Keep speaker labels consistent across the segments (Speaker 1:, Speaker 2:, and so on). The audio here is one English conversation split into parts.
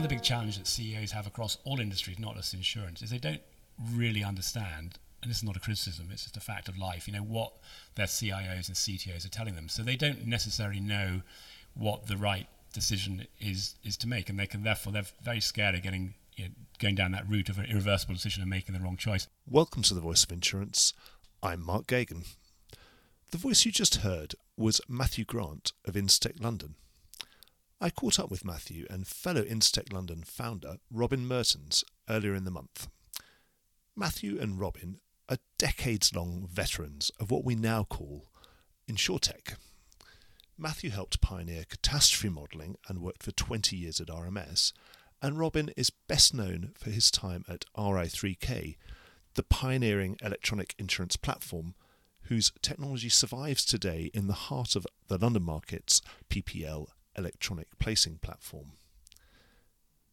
Speaker 1: one of the big challenges that CEOs have across all industries, not just insurance, is they don't really understand. And this is not a criticism; it's just a fact of life. You know what their CIOs and CTOs are telling them, so they don't necessarily know what the right decision is is to make, and they can therefore they're very scared of getting you know, going down that route of an irreversible decision and making the wrong choice.
Speaker 2: Welcome to the Voice of Insurance. I'm Mark Geoghegan. The voice you just heard was Matthew Grant of Instech London. I caught up with Matthew and fellow Instech London founder Robin Merttens earlier in the month. Matthew and Robin are decades long veterans of what we now call insurtech. Matthew helped pioneer catastrophe modelling and worked for 20 years at RMS, and Robin is best known for his time at RI3K, the pioneering electronic insurance platform whose technology survives today in the heart of the London market's PPL electronic placing platform.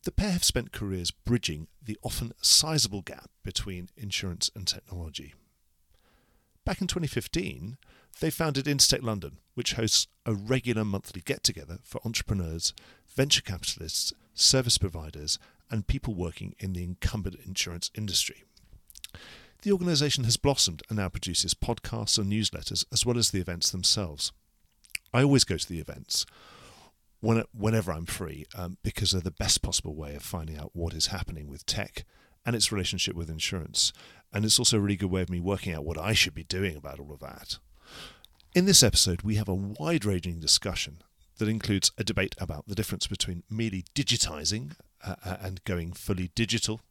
Speaker 2: The pair have spent careers bridging the often sizable gap between insurance and technology. Back in 2015, they founded Instech London, which hosts a regular monthly get together for entrepreneurs, venture capitalists, service providers, and people working in the incumbent insurance industry. The organisation has blossomed and now produces podcasts and newsletters as well as the events themselves. I always go to the events when, whenever I'm free um, because they're the best possible way of finding out what is happening with tech and its relationship with insurance. And it's also a really good way of me working out what I should be doing about all of that. In this episode, we have a wide ranging discussion that includes a debate about the difference between merely digitizing uh, uh, and going fully digital,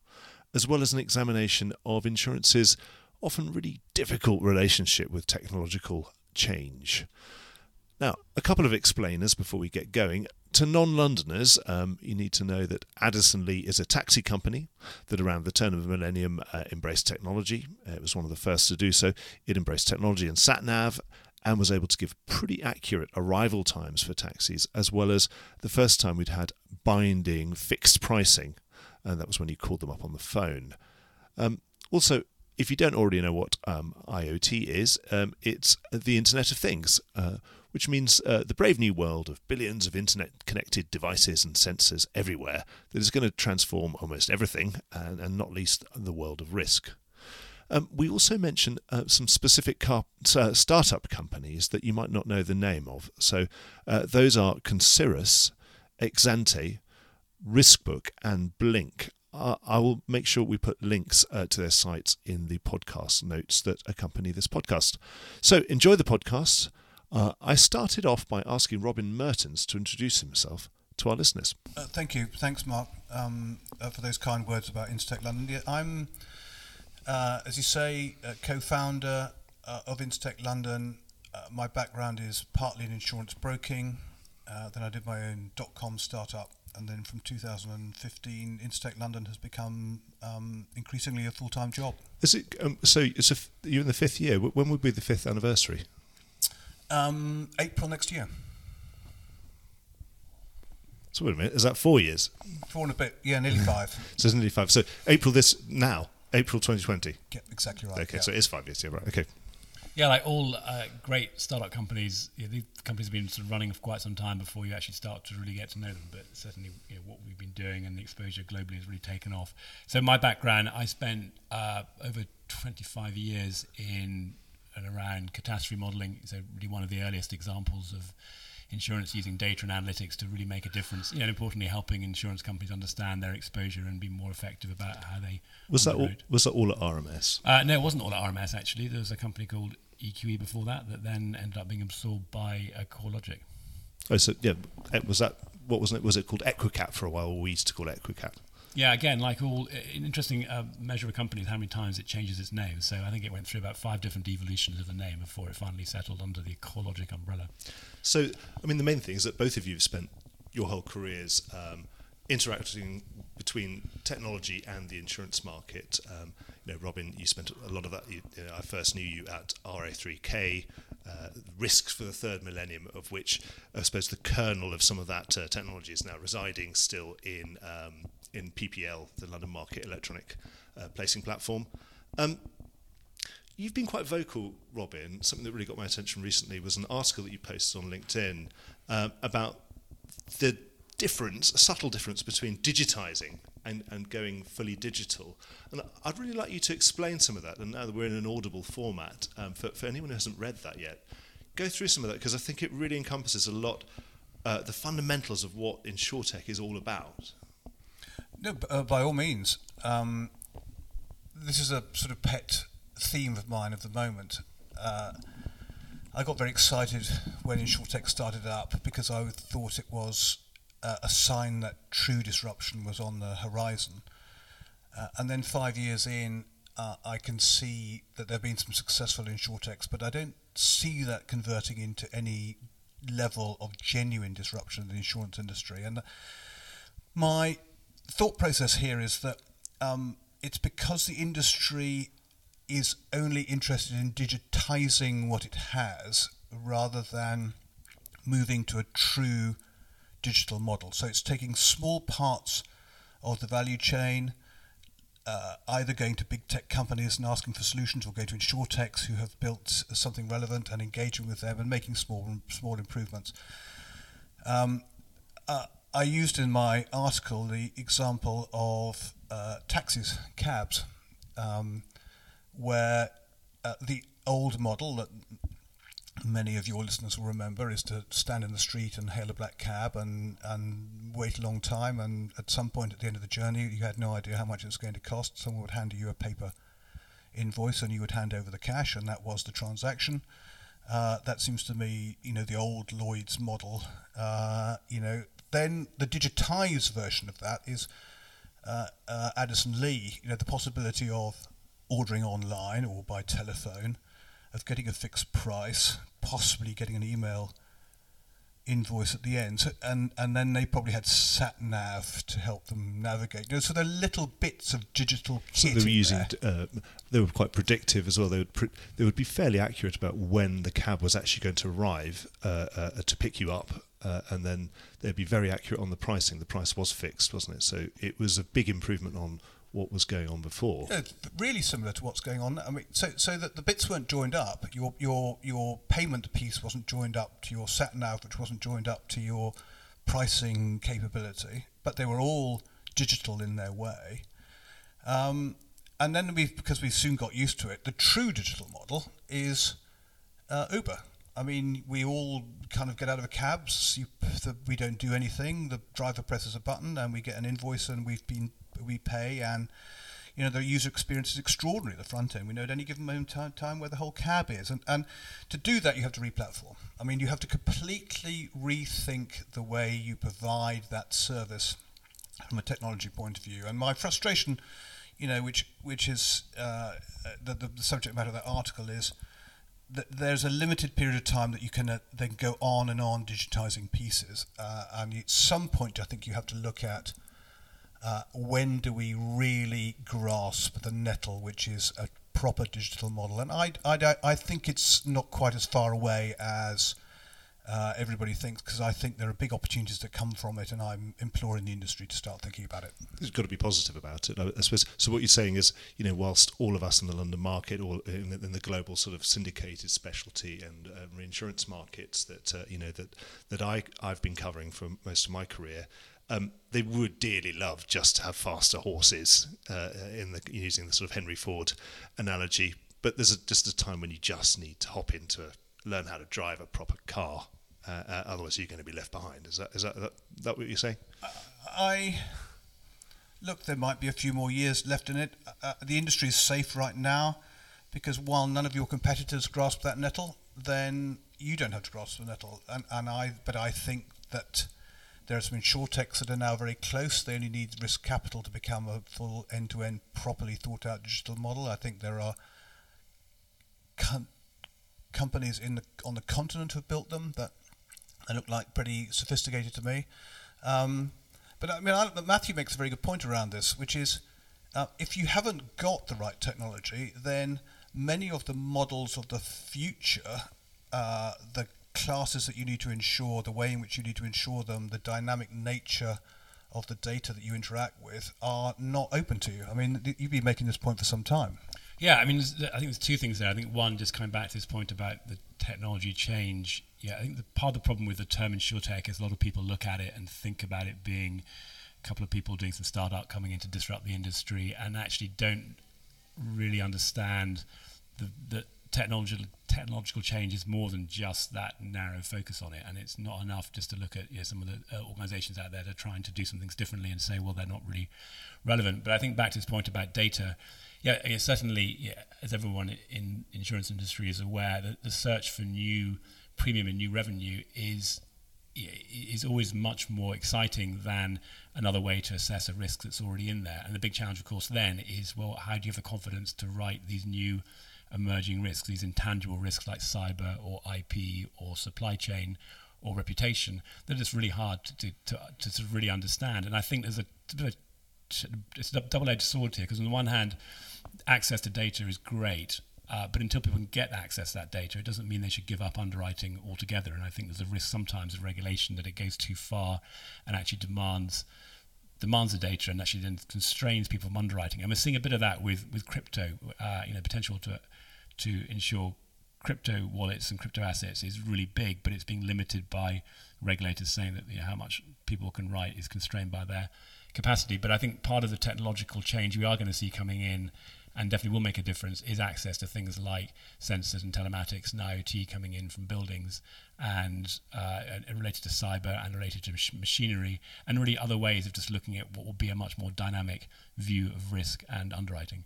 Speaker 2: as well as an examination of insurance's often really difficult relationship with technological change. Now, a couple of explainers before we get going. To non Londoners, um, you need to know that Addison Lee is a taxi company that around the turn of the millennium uh, embraced technology. Uh, it was one of the first to do so. It embraced technology and sat nav and was able to give pretty accurate arrival times for taxis, as well as the first time we'd had binding fixed pricing, and that was when you called them up on the phone. Um, also, if you don't already know what um, IoT is, um, it's the Internet of Things. Uh, which means uh, the brave new world of billions of internet connected devices and sensors everywhere that is going to transform almost everything, and, and not least the world of risk. Um, we also mention uh, some specific car, uh, startup companies that you might not know the name of. So uh, those are Concirrus, Exante, Riskbook, and Blink. I will make sure we put links uh, to their sites in the podcast notes that accompany this podcast. So enjoy the podcast. Uh, I started off by asking Robin Merttens to introduce himself to our listeners.
Speaker 3: Uh, thank you. Thanks, Mark, um, uh, for those kind words about Instech London. Yeah, I'm, uh, as you say, co founder uh, of Instech London. Uh, my background is partly in insurance broking. then I did my own dot com startup. And then from 2015, Instech London has become um, increasingly a full time job.
Speaker 2: Is it, um, so it's a, you're in the fifth year. When would be the fifth anniversary?
Speaker 3: Um, April next year.
Speaker 2: So wait a minute, is that four years?
Speaker 3: Four and a bit, yeah, nearly five.
Speaker 2: so it's nearly five. So April this now, April 2020.
Speaker 3: Yeah, exactly right.
Speaker 2: Okay,
Speaker 3: yeah.
Speaker 2: so it is five years. Yeah, right. Okay.
Speaker 1: Yeah, like all uh, great startup companies, you know, these companies have been sort of running for quite some time before you actually start to really get to know them. But certainly, you know, what we've been doing and the exposure globally has really taken off. So my background, I spent uh, over 25 years in and around catastrophe modelling. So really one of the earliest examples of insurance using data and analytics to really make a difference. You know, importantly, helping insurance companies understand their exposure and be more effective about how they.
Speaker 2: Was that all, was that all at RMS?
Speaker 1: Uh, no, it wasn't all at RMS. Actually, there was a company called EQE before that that then ended up being absorbed by uh, CoreLogic.
Speaker 2: Oh, so yeah, was that what was it? Was it called EQECAT for a while? we used to call it EQECAT.
Speaker 1: Yeah, again, like all interesting uh, measure of companies, how many times it changes its name. So I think it went through about five different evolutions of the name before it finally settled under the CoreLogic umbrella.
Speaker 2: So, I mean, the main thing is that both of you have spent your whole careers um, interacting between technology and the insurance market. Um, you know, Robin, you spent a lot of that. You, you know, I first knew you at RA3K, Uh, risks for the third millennium, of which I suppose the kernel of some of that uh, technology is now residing still in um, in PPL, the London Market Electronic uh, Placing Platform. Um, you've been quite vocal, Robin. Something that really got my attention recently was an article that you posted on LinkedIn uh, about the difference, a subtle difference between digitizing and, and going fully digital. And I'd really like you to explain some of that. And now that we're in an audible format, um, for, for anyone who hasn't read that yet, go through some of that because I think it really encompasses a lot uh, the fundamentals of what InsurTech is all about.
Speaker 3: No, uh, by all means. Um, this is a sort of pet theme of mine of the moment. Uh, I got very excited when InsurTech started up because I thought it was uh, a sign that true disruption was on the horizon. Uh, and then five years in, uh, I can see that there have been some successful InsurTechs, but I don't see that converting into any level of genuine disruption in the insurance industry. And my thought process here is that um, it's because the industry is only interested in digitizing what it has rather than moving to a true digital model. So it's taking small parts of the value chain, uh, either going to big tech companies and asking for solutions, or going to insurtechs who have built something relevant and engaging with them and making small small improvements. Um, uh, I used in my article the example of uh, taxis, cabs, um, where uh, the old model that many of your listeners will remember is to stand in the street and hail a black cab and, and wait a long time. And at some point at the end of the journey, you had no idea how much it was going to cost. Someone would hand you a paper invoice and you would hand over the cash, and that was the transaction. Uh, that seems to me, you know, the old Lloyd's model. Uh, you know, then the digitized version of that is uh, uh Addison Lee. You know, the possibility of ordering online or by telephone of getting a fixed price, possibly getting an email invoice at the end, so, and and then they probably had sat nav to help them navigate. You know, so they're little bits of digital
Speaker 2: so they were using. Uh, they were quite predictive as well. They would pre- they would be fairly accurate about when the cab was actually going to arrive uh, uh, to pick you up, uh, and then they'd be very accurate on the pricing. The price was fixed, wasn't it? So it was a big improvement on what was going on before.
Speaker 3: Yeah, really similar to what's going on. I mean, so so that the bits weren't joined up. Your your your payment piece wasn't joined up to your sat nav, which wasn't joined up to your pricing capability, but they were all digital in their way. Um, and then we, because we soon got used to it, the true digital model is uh, Uber. I mean, we all kind of get out of a cab. You, the, we don't do anything. The driver presses a button, and we get an invoice, and we've been we pay, and you know the user experience is extraordinary at the front end. We know at any given moment time, time where the whole cab is, and and to do that you have to replatform. I mean, you have to completely rethink the way you provide that service from a technology point of view. And my frustration, you know, which which is uh, the, the subject matter of that article is there's a limited period of time that you can uh, then go on and on digitizing pieces, uh, and at some point I think you have to look at uh, when do we really grasp the nettle, which is a proper digital model? And I, I, I think it's not quite as far away as uh, everybody thinks, because I think there are big opportunities that come from it, and I'm imploring the industry to start thinking about it.
Speaker 2: There's got to be positive about it, I suppose. So what you're saying is, you know, whilst all of us in the London market or in the, in the global sort of syndicated specialty and uh, reinsurance markets that uh, you know that that I I've been covering for most of my career, um, they would dearly love just to have faster horses uh, in the using the sort of Henry Ford analogy. But there's a, just a time when you just need to hop into a, learn how to drive a proper car. Uh, uh, otherwise, you're going to be left behind. Is that is that, that, that what you're saying?
Speaker 3: I look. There might be a few more years left in it. Uh, uh, the industry is safe right now because while none of your competitors grasp that nettle, then you don't have to grasp the nettle. And, and I, but I think that there are some insurtechs that are now very close. They only need risk capital to become a full end-to-end, properly thought-out digital model. I think there are com- companies in the, on the continent who have built them that look like pretty sophisticated to me. Um, but I mean, I, Matthew makes a very good point around this, which is uh, if you haven't got the right technology, then many of the models of the future, uh, the classes that you need to insure, the way in which you need to insure them, the dynamic nature of the data that you interact with are not open to you. I mean, you've been making this point for some time.
Speaker 1: Yeah, I mean, I think there's two things there. I think one, just coming back to this point about the technology change. Yeah, I think the, part of the problem with the term insurtech is a lot of people look at it and think about it being a couple of people doing some startup coming in to disrupt the industry, and actually don't really understand the, the technological technological change is more than just that narrow focus on it, and it's not enough just to look at you know, some of the uh, organisations out there that are trying to do some things differently and say, well, they're not really relevant. But I think back to this point about data, yeah, I certainly, yeah, as everyone in insurance industry is aware, that the search for new premium and new revenue is is always much more exciting than another way to assess a risk that's already in there. And the big challenge, of course, then is well, how do you have the confidence to write these new emerging risks, these intangible risks like cyber or IP or supply chain or reputation that it's really hard to, to, to, to sort of really understand. And I think there's a, it's a double-edged sword here because on the one hand, access to data is great, uh, but until people can get access to that data, it doesn't mean they should give up underwriting altogether. And I think there's a risk sometimes of regulation that it goes too far and actually demands demands the data and actually then constrains people from underwriting. And we're seeing a bit of that with with crypto. Uh, you know, potential to to insure crypto wallets and crypto assets is really big, but it's being limited by regulators saying that you know, how much people can write is constrained by their capacity. But I think part of the technological change we are going to see coming in and definitely will make a difference is access to things like sensors and telematics and IoT coming in from buildings and, uh, and related to cyber and related to mach- machinery and really other ways of just looking at what will be a much more dynamic view of risk and underwriting.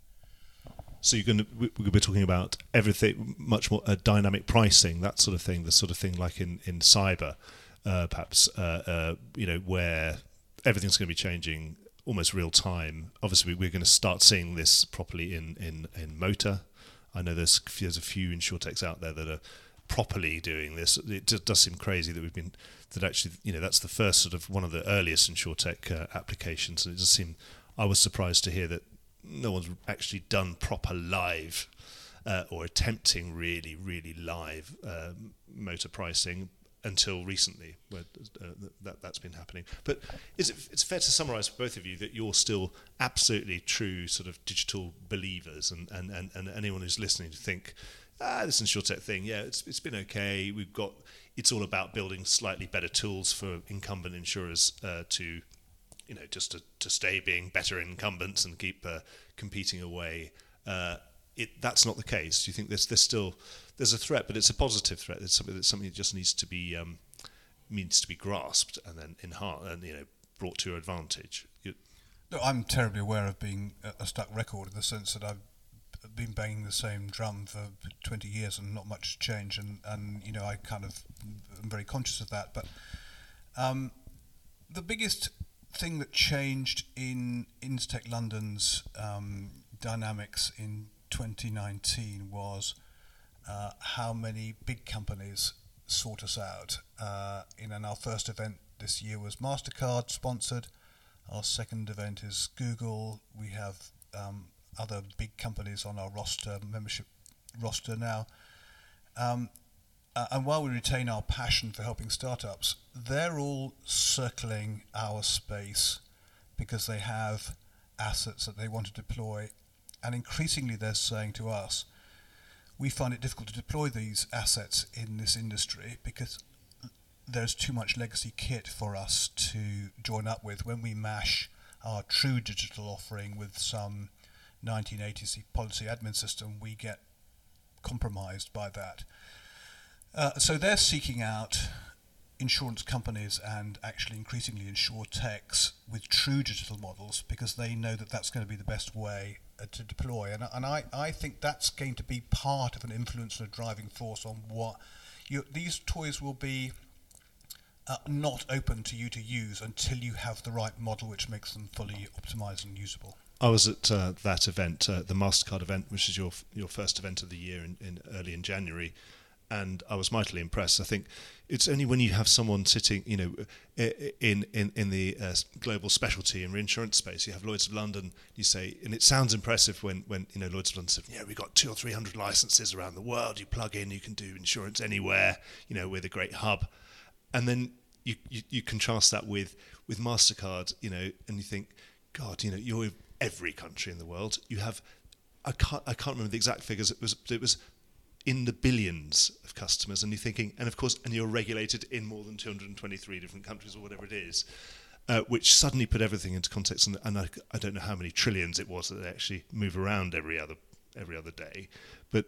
Speaker 2: So you're going to we're be talking about everything much more uh, dynamic pricing, that sort of thing, the sort of thing like in in cyber, uh, perhaps uh, uh you know where everything's going to be changing almost real time. Obviously, we're going to start seeing this properly in in in motor. I know there's there's a few insurtechs out there that are properly doing this. It just does seem crazy that we've been that actually you know that's the first sort of one of the earliest insurtech uh, applications, and it just seemed I was surprised to hear that no one's actually done proper live uh, or attempting really, really live uh, motor pricing until recently, where uh, that that's been happening. But is it, it's fair to summarise for both of you that you're still absolutely true sort of digital believers, and, and, and, and anyone who's listening to think, ah, this insurtech thing, yeah, it's it's been okay. We've got it's all about building slightly better tools for incumbent insurers uh, to you know, just to, to stay being better incumbents and keep uh, competing away. Uh, it, that's not the case. Do you think there's there's still there's a threat, but it's a positive threat. It's something that something that just needs to be um, needs to be grasped and then enhanced and you know brought to your advantage. You,
Speaker 3: no, I'm terribly aware of being a, stuck record in the sense that I've been banging the same drum for 20 years and not much change, and and you know I kind of am very conscious of that. But um, the biggest thing that changed in Instech London's um, dynamics in 2019 was uh, how many big companies sought us out. Uh, in our first event this year was Mastercard sponsored. Our second event is Google. We have um, other big companies on our roster membership roster now. Um, uh, and while we retain our passion for helping startups, they're all circling our space because they have assets that they want to deploy. And increasingly, they're saying to us, we find it difficult to deploy these assets in this industry because there's too much legacy kit for us to join up with. When we mash our true digital offering with some 1980s policy admin system, we get compromised by that. Uh, so they're seeking out insurance companies and actually increasingly insurtechs with true digital models because they know that that's going to be the best way to deploy. And, and I, I think that's going to be part of an influence and a driving force on what you, these toys will be uh, not open to you to use until you have the right model which makes them fully optimized and usable.
Speaker 2: I was at uh, that event, uh, the Mastercard event, which is your your first event of the year in, in early in January, and I was mightily impressed. I think it's only when you have someone sitting, you know, in in in the uh, global specialty and reinsurance space. You have Lloyd's of London. You say, and it sounds impressive when when you know Lloyd's of London said, "Yeah, we've got two or three hundred licenses around the world. You plug in, you can do insurance anywhere. You know, we're the great hub." And then you you, you contrast that with with Mastercard, you know, and you think, God, you know, you're in every country in the world. You have I can't I can't remember the exact figures. It was it was in the billions of customers, and you're thinking, and of course, and you're regulated in more than 223 different countries or whatever it is. Uh, which suddenly put everything into context, and, and I, I, don't know how many trillions it was that they actually move around every other every other day, but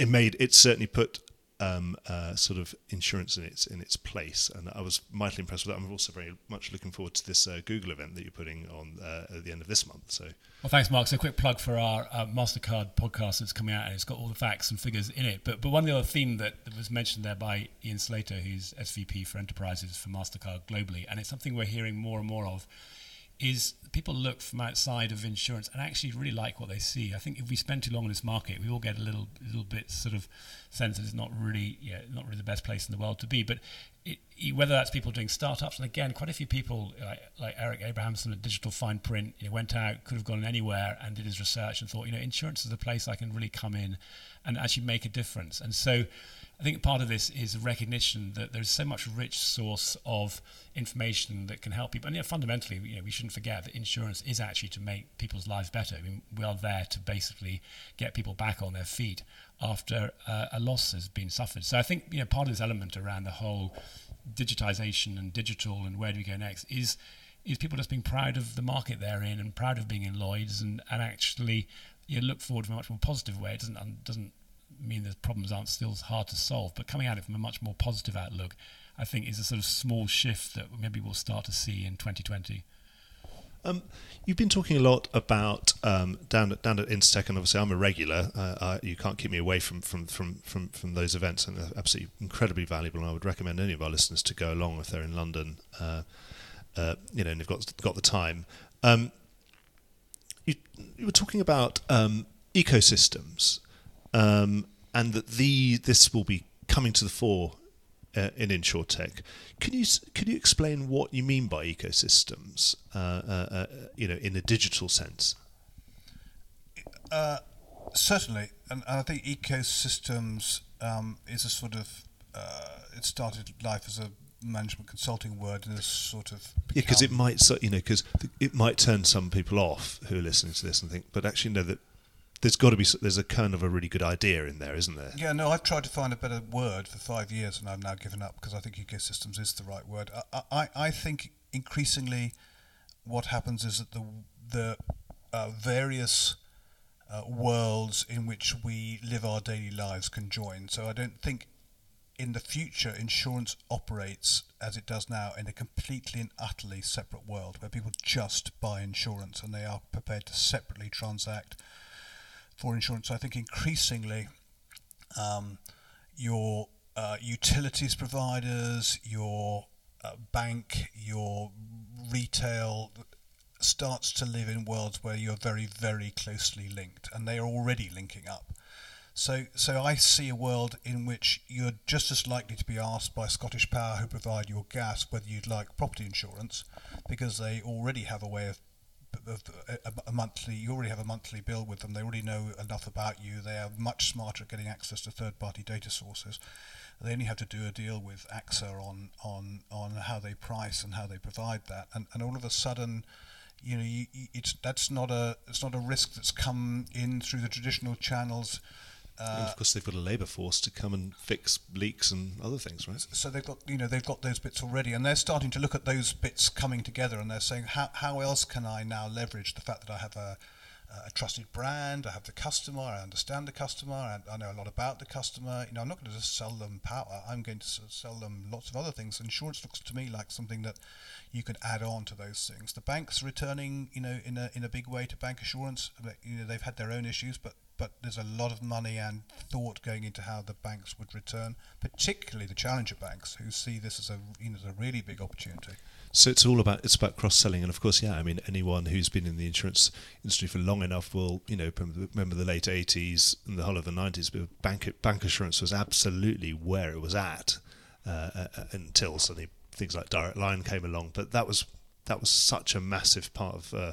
Speaker 2: it made it certainly put um, uh, sort of insurance in its in its place, and I was mightily impressed with that. I'm also very much looking forward to this uh, Google event that you're putting on uh, at the end of this month. So,
Speaker 1: well, thanks, Mark. So, a quick plug for our uh, Mastercard podcast that's coming out, and it's got all the facts and figures in it. But but one of the other theme that, that was mentioned there by Ian Slater, who's SVP for enterprises for Mastercard globally, and it's something we're hearing more and more of is people look from outside of insurance and actually really like what they see. I think if we spend too long in this market, we all get a little little bit sort of sense that it's not really yeah not really the best place in the world to be. But whether that's people doing startups, and again, quite a few people like, like Eric Abrahamson at Digital Fineprint, you know, went out, could have gone anywhere, and did his research and thought, you know, insurance is a place I can really come in and actually make a difference. And so I think part of this is a recognition that there's so much rich source of information that can help people. And fundamentally, you know, we shouldn't forget that insurance is actually to make people's lives better. I mean, we are there to basically get people back on their feet after uh, a loss has been suffered. So I think you know part of this element around the whole digitization and digital and where do we go next is is people just being proud of the market they're in and proud of being in Lloyd's and, and actually you look forward from a much more positive way. It doesn't doesn't mean the problems aren't still hard to solve, but coming at it from a much more positive outlook, I think is a sort of small shift that maybe we'll start to see in 2020.
Speaker 2: Um, you've been talking a lot about um, down at down at Instech, and obviously I'm a regular. Uh, I, you can't keep me away from from, from, from, from those events, and they're absolutely incredibly valuable. And I would recommend any of our listeners to go along if they're in London, uh, uh, you know, and they've got got the time. Um, you, you, were talking about um, ecosystems, um, and that the this will be coming to the fore uh, in insurtech. Can you can you explain what you mean by ecosystems? Uh, uh, uh you know, in a digital sense.
Speaker 3: Uh, certainly, and I think ecosystems um, is a sort of uh, it started life as a management consulting word and has sort of
Speaker 2: yeah because it might you know because it might turn some people off who are listening to this and think but actually know that there's got to be there's a kind of a really good idea in there, isn't there?
Speaker 3: Yeah, no, I've tried to find a better word for five years, and I've now given up because I think ecosystems is the right word. I, I, I think increasingly, what happens is that the the uh, various uh, worlds in which we live our daily lives can join. So I don't think in the future insurance operates as it does now in a completely and utterly separate world where people just buy insurance and they are prepared to separately transact for insurance. I think increasingly um, your uh, utilities providers, your uh, bank, your retail starts to live in worlds where you're very, very closely linked, and they are already linking up. So, so I see a world in which you're just as likely to be asked by Scottish Power, who provide your gas, whether you'd like property insurance, because they already have a way of a, monthly. You already have a monthly bill with them. They already know enough about you. They are much smarter at getting access to third-party data sources. They only have to do a deal with AXA on on on how they price and how they provide that. And and all of a sudden, you know, you, it's that's not a it's not a risk that's come in through the traditional channels.
Speaker 2: Uh, of course, they've got a labour force to come and fix leaks and other things, right?
Speaker 3: So they've got, you know, they've got those bits already, and they're starting to look at those bits coming together, and they're saying, how how else can I now leverage the fact that I have a a trusted brand, I have the customer, I understand the customer, I, I know a lot about the customer. You know, I'm not going to just sell them power. I'm going to sell them lots of other things. Insurance looks to me like something that you could add on to those things. The banks returning, you know, in a in a big way to bancassurance. You know, they've had their own issues, but but there's a lot of money and thought going into how the banks would return, particularly the challenger banks, who see this as a you know as a really big opportunity.
Speaker 2: So it's all about it's about cross selling, and of course, yeah, I mean, anyone who's been in the insurance industry for long enough will, you know, remember the late '80s and the whole of the '90s. But bank bancassurance was absolutely where it was at uh, uh, uh, until suddenly things like Direct Line came along. But that was that was such a massive part of uh,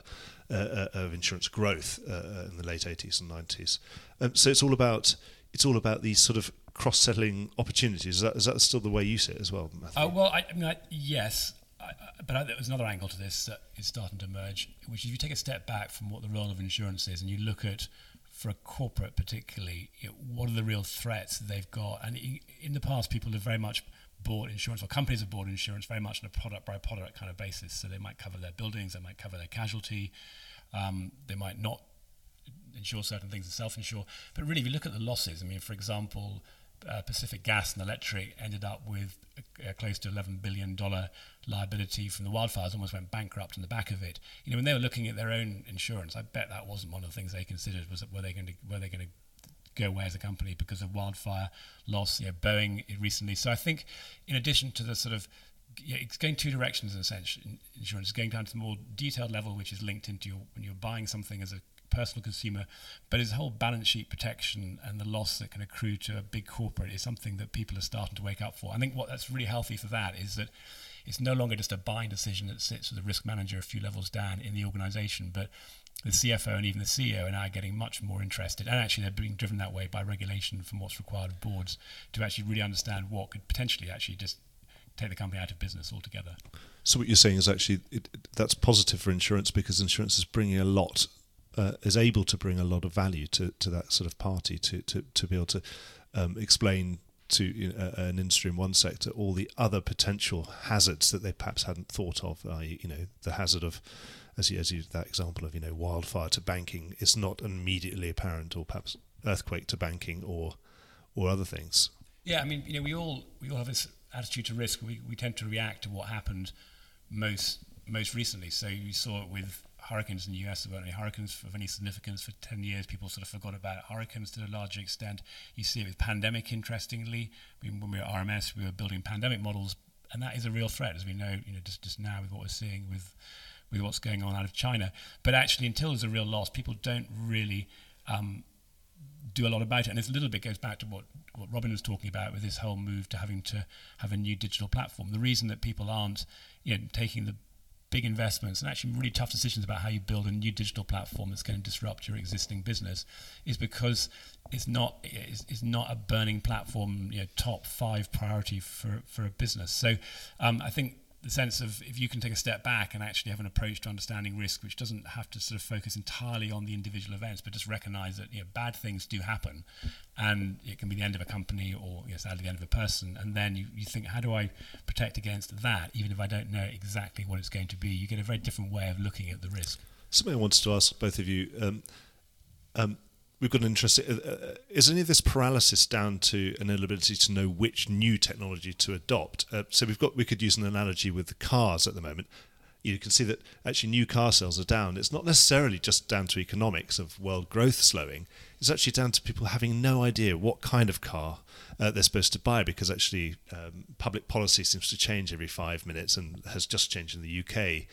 Speaker 2: of insurance growth uh, in the late 80s and 90s. Um, so it's all about it's all about these sort of cross-selling opportunities. Is that, is that still the way you see it as well, Matthew?
Speaker 1: well, I, I mean, I, yes, I, but I, there's another angle to this that is starting to emerge, which is if you take a step back from what the role of insurance is and you look at for a corporate, particularly, you know, what are the real threats that they've got? And in the past, people have very much bought insurance, or companies have bought insurance very much on a product by product kind of basis. So they might cover their buildings, they might cover their casualty, um, they might not insure certain things and self-insure. But really, if you look at the losses, I mean, for example, uh, Pacific Gas and Electric ended up with a, a close to $11 billion liability from the wildfires, almost went bankrupt in the back of it. You know, when they were looking at their own insurance, I bet that wasn't one of the things they considered was were they going to were they going to go away as a company because of wildfire loss. Know, Boeing recently. So I think, in addition to the sort of yeah, it's going two directions in a sense. Insurance is going down to the more detailed level, which is linked into your when you're buying something as a personal consumer, but his whole balance sheet protection and the loss that can accrue to a big corporate is something that people are starting to wake up for. I think what that's really healthy for that is that it's no longer just a buying decision that sits with the risk manager a few levels down in the organization, but the CFO and even the CEO are now getting much more interested, and actually they're being driven that way by regulation from what's required of boards to actually really understand what could potentially actually just take the company out of business altogether.
Speaker 2: So what you're saying is actually it, that's positive for insurance because insurance is bringing a lot uh, is able to bring a lot of value to, to that sort of party to, to, to be able to um, explain to know, an industry in one sector all the other potential hazards that they perhaps hadn't thought of. I, you know, the hazard of, as you, as you that example of you know wildfire to banking it's not immediately apparent, or perhaps earthquake to banking, or or other things.
Speaker 1: Yeah, I mean, you know, we all we all have this attitude to risk. We we tend to react to what happened most most recently. So you saw it with hurricanes in the US. There weren't any hurricanes of any significance for 10 years. People sort of forgot about hurricanes to a large extent. You see it with pandemic, interestingly. I mean, when we were RMS, we were building pandemic models, and that is a real threat, as we know, you know, just, just now with what we're seeing with, with what's going on out of China. But actually, until there's a real loss, people don't really um, do a lot about it. And this a little bit goes back to what, what Robin was talking about with this whole move to having to have a new digital platform. The reason that people aren't you know, taking the big investments and actually really tough decisions about how you build a new digital platform that's going to disrupt your existing business is because it's not it's, it's not a burning platform you know top five priority for for a business so um, I think the sense of if you can take a step back and actually have an approach to understanding risk which doesn't have to sort of focus entirely on the individual events but just recognize that you know, bad things do happen. And it can be the end of a company or you know, sadly the end of a person. And then you, you think how do I protect against that even if I don't know exactly what it's going to be? You get a very different way of looking at the risk.
Speaker 2: Something I wanted to ask both of you um, um, we've got an interest. Uh, uh, is any of this paralysis down to an inability to know which new technology to adopt? Uh, so we've got. We could use an analogy with the cars at the moment. You can see that actually new car sales are down. It's not necessarily just down to economics of world growth slowing. It's actually down to people having no idea what kind of car uh, they're supposed to buy because actually um, public policy seems to change every five minutes and has just changed in the UK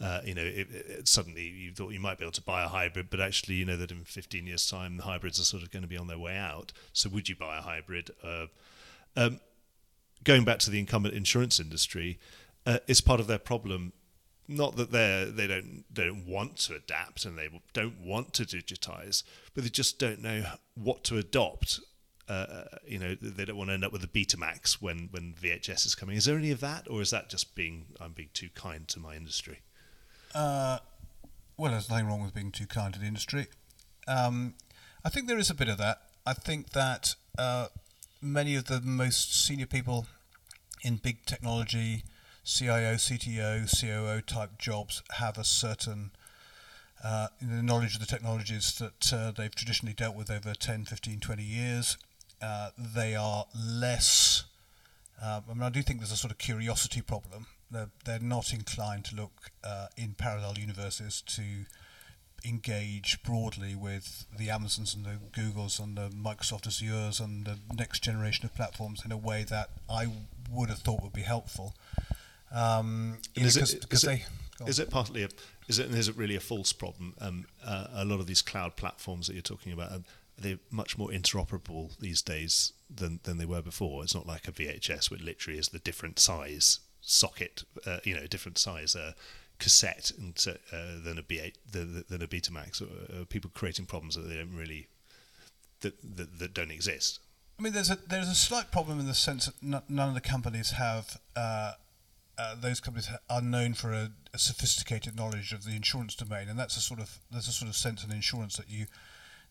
Speaker 2: uh, you know, it, it, suddenly you thought you might be able to buy a hybrid, but actually you know that in 15 years' time the hybrids are sort of going to be on their way out. So would you buy a hybrid? Uh, um, going back to the incumbent insurance industry, uh, it's part of their problem. Not that they they don't they don't want to adapt and they don't want to digitize, but they just don't know what to adopt uh, you know, they don't want to end up with a Betamax when, when VHS is coming. Is there any of that, or is that just being I'm being too kind to my industry?
Speaker 3: Uh, well, there's nothing wrong with being too kind to the industry. Um, I think there is a bit of that. I think that uh, many of the most senior people in big technology, CIO, CTO, COO type jobs have a certain uh, knowledge of the technologies that uh, they've traditionally dealt with over 10, 15, 20 years. Uh, they are less. Uh, I mean, I do think there's a sort of curiosity problem they're, they're not inclined to look uh, in parallel universes to engage broadly with the Amazons and the Googles and the Microsoft Azures and the next generation of platforms in a way that I would have thought would be helpful. Um,
Speaker 2: is, it, is, they, it, is it partly a is it is it really a false problem? Um, uh, a lot of these cloud platforms that you're talking about. Um, they're much more interoperable these days than, than they were before. It's not like a VHS, which literally is the different size socket, uh, you know, different size uh, cassette and, uh, than a B8 than, than a Betamax. Or, uh, people creating problems that they don't really that, that, that don't exist.
Speaker 3: I mean, there's a there's a slight problem in the sense that n- none of the companies have. Uh, uh, those companies are known for a, a, sophisticated knowledge of the insurance domain, and that's a sort of there's a sort of sense in insurance that you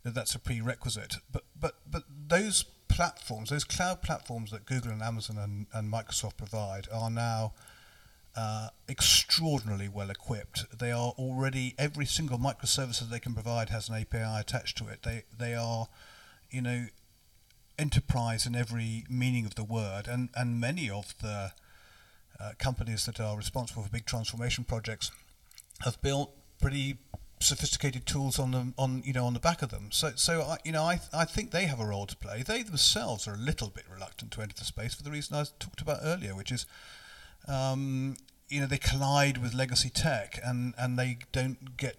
Speaker 3: that that's a prerequisite. But but but those platforms, those cloud platforms that Google and Amazon and, and Microsoft provide, are now uh, extraordinarily well equipped. They are already every single microservice that they can provide has an API attached to it. They they are, you know, enterprise in every meaning of the word, and and many of the uh, companies that are responsible for big transformation projects have built pretty sophisticated tools on them on you know on the back of them. So so I, you know I I think they have a role to play. They themselves are a little bit reluctant to enter the space for the reason I talked about earlier which is um, you know they collide with legacy tech and and they don't get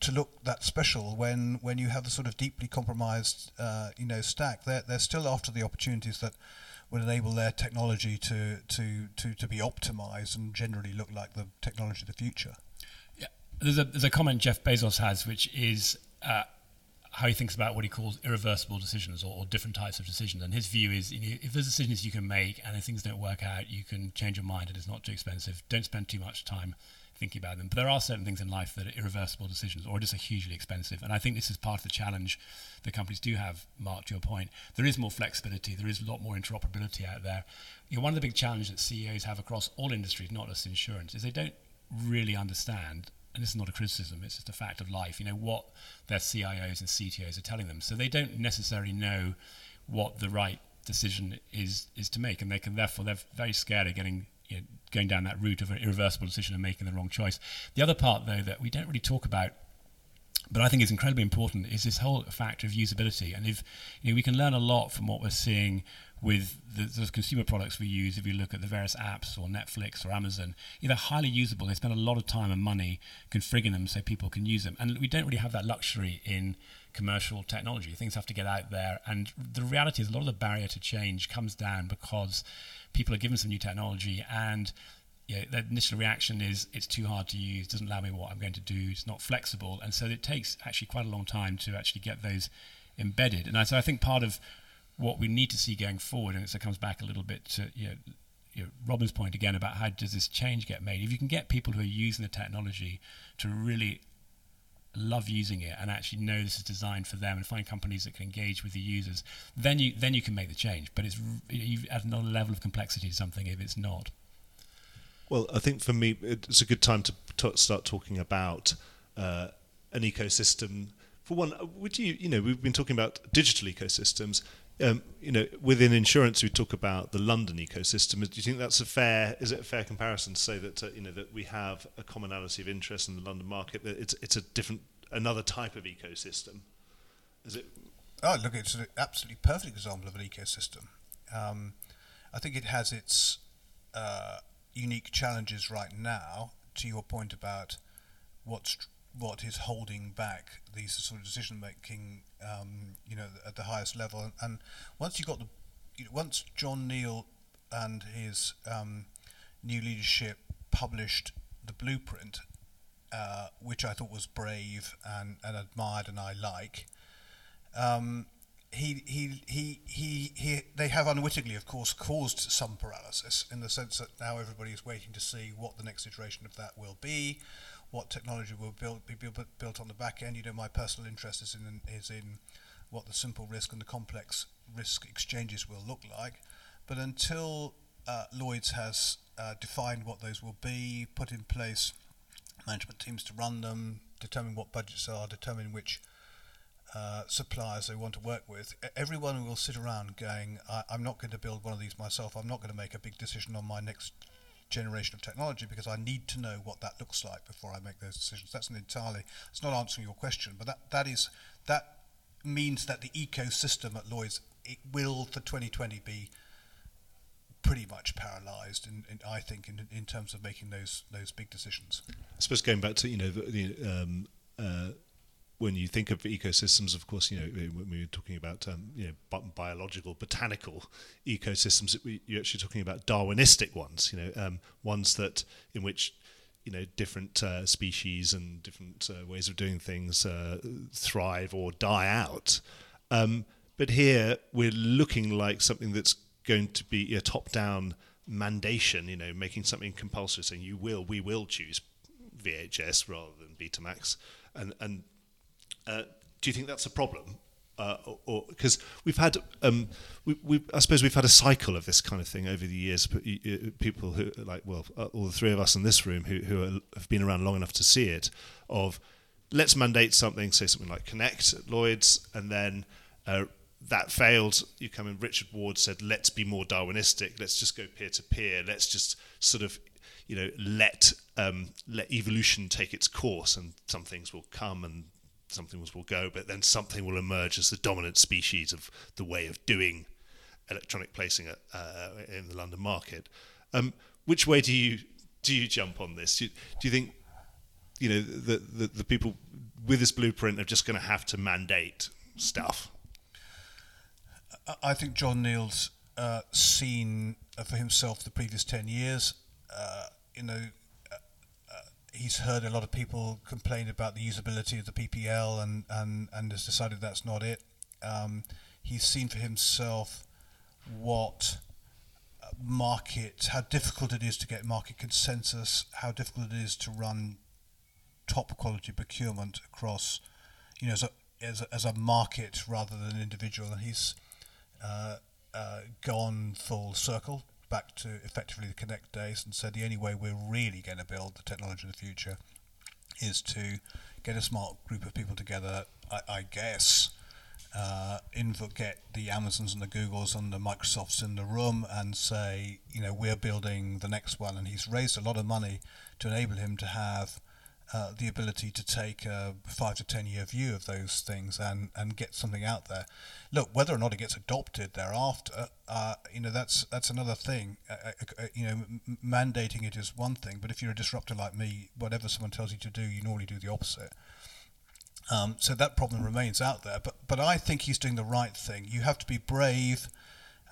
Speaker 3: to look that special when when you have the sort of deeply compromised uh, you know stack. They're they're still after the opportunities that would enable their technology to to to to be optimized and generally look like the technology of the future
Speaker 1: there's a there's a comment Jeff Bezos has which is uh, how he thinks about what he calls irreversible decisions or, or, different types of decisions. And his view is you know, if there's decisions you can make and if things don't work out, you can change your mind and it's not too expensive. Don't spend too much time thinking about them. But there are certain things in life that are irreversible decisions or just are hugely expensive. And I think this is part of the challenge that companies do have, Mark, to your point. There is more flexibility, there is a lot more interoperability out there. You know, one of the big challenges that CEOs have across all industries, not just insurance, is they don't really understand and this is not a criticism, it's just a fact of life, you know, what their CIOs and CTOs are telling them. So they don't necessarily know what the right decision is is to make, and they can therefore they're very scared of getting you know, going down that route of an irreversible decision and making the wrong choice. The other part, though, that we don't really talk about but I think is incredibly important is this whole factor of usability. And if you know, we can learn a lot from what we're seeing with the, the, consumer products we use, if you look at the various apps or Netflix or Amazon, you know, they're highly usable. They spend a lot of time and money configuring them so people can use them. And we don't really have that luxury in commercial technology. Things have to get out there. And the reality is a lot of the barrier to change comes down because people are given some new technology and know, the initial reaction is it's too hard to use, doesn't allow me what I'm going to do, it's not flexible. And so it takes actually quite a long time to actually get those embedded. And so I think part of what we need to see going forward, and it comes back a little bit to you know, you know, Robin's point again about how does this change get made. If you can get people who are using the technology to really love using it and actually know this is designed for them and find companies that can engage with the users, then you then you can make the change. But it's you add another level of complexity to something if it's not.
Speaker 2: Well, I think for me it's a good time to t- start talking about uh, an ecosystem. For one, would you you know we've been talking about digital ecosystems um, you know, within insurance, we talk about the London ecosystem. Do you think that's a fair? Is it a fair comparison to say that uh, you know that we have a commonality of interest in the London market? That it's it's a different, another type of ecosystem. Is it?
Speaker 3: Oh, look, it's an absolutely perfect example of an ecosystem. Um, I think it has its uh, unique challenges right now. To your point about what's what is holding back these sort of decision making, um, you know, at the highest level. And, and once you got the, you know, once John Neal and his um, new leadership published the blueprint, uh, which I thought was brave and, and admired and I like. Um, he, he, he, he, he, they have unwittingly, of course, caused some paralysis in the sense that now everybody is waiting to see what the next iteration of that will be, what technology will build, be built, built on the back end. You know, my personal interest is in is in what the simple risk and the complex risk exchanges will look like. But until uh, Lloyd's has uh, defined what those will be, put in place management teams to run them, determine what budgets are, determine which uh, suppliers they want to work with, everyone will sit around going, I, am not going to build one of these myself. I'm not going to make a big decision on my next generation of technology because I need to know what that looks like before I make those decisions. That's an entirely it's not answering your question, but that, that is that means that the ecosystem at Lloyd's it will for 2020 be pretty much paralysed, in, in, I think, in, in terms of making those those big decisions.
Speaker 2: I suppose going back to you know the, the um, uh, when you think of ecosystems, of course, you know when we were talking about um, you know biological, botanical ecosystems, you're actually talking about Darwinistic ones. You know, um, ones that in which you know different uh, species and different uh, ways of doing things uh, thrive or die out. Um, but here we're looking like something that's going to be a top-down mandation. You know, making something compulsory, saying you will, we will choose VHS rather than Betamax, and and uh, do you think that's a problem? Uh, or because we've had, um, we, we, I suppose we've had a cycle of this kind of thing over the years. People who, like, well, uh, all the three of us in this room who, who are, have been around long enough to see it, of let's mandate something, say something like Kinnect at Lloyd's, and then uh, that failed. You come in, Richard Ward said, let's be more Darwinistic, let's just go peer to peer, let's just sort of you know let um, let evolution take its course, and some things will come and some things will go, but then something will emerge as the dominant species of the way of doing electronic placing at, uh, in the London market. Um, which way do you do you jump on this? Do you, do you think you know the, the, the people with this blueprint are just going to have to mandate stuff?
Speaker 3: I think John Neal's uh, seen for himself the previous ten years. Uh, you know, uh, uh, he's heard a lot of people complain about the usability of the PPL and, and, and has decided that's not it. Um, he's seen for himself what uh, market, how difficult it is to get market consensus, how difficult it is to run top quality procurement across, you know, as a, as a, as a market rather than an individual. And he's uh, uh, gone full circle back to effectively the Kinnect days and said the only way we're really going to build the technology of the future is to get a smart group of people together, I, I guess, uh, get the Amazons and the Googles and the Microsofts in the room and say, you know, we're building the next one. And he's raised a lot of money to enable him to have uh, the ability to take a five to ten year view of those things and, and get something out there. Look, whether or not it gets adopted thereafter, uh, you know that's that's another thing. Uh, uh, uh you know, m- mandating it is one thing, but if you're a disruptor like me, whatever someone tells you to do, you normally do the opposite. Um, so that problem remains out there. But but I think he's doing the right thing. You have to be brave.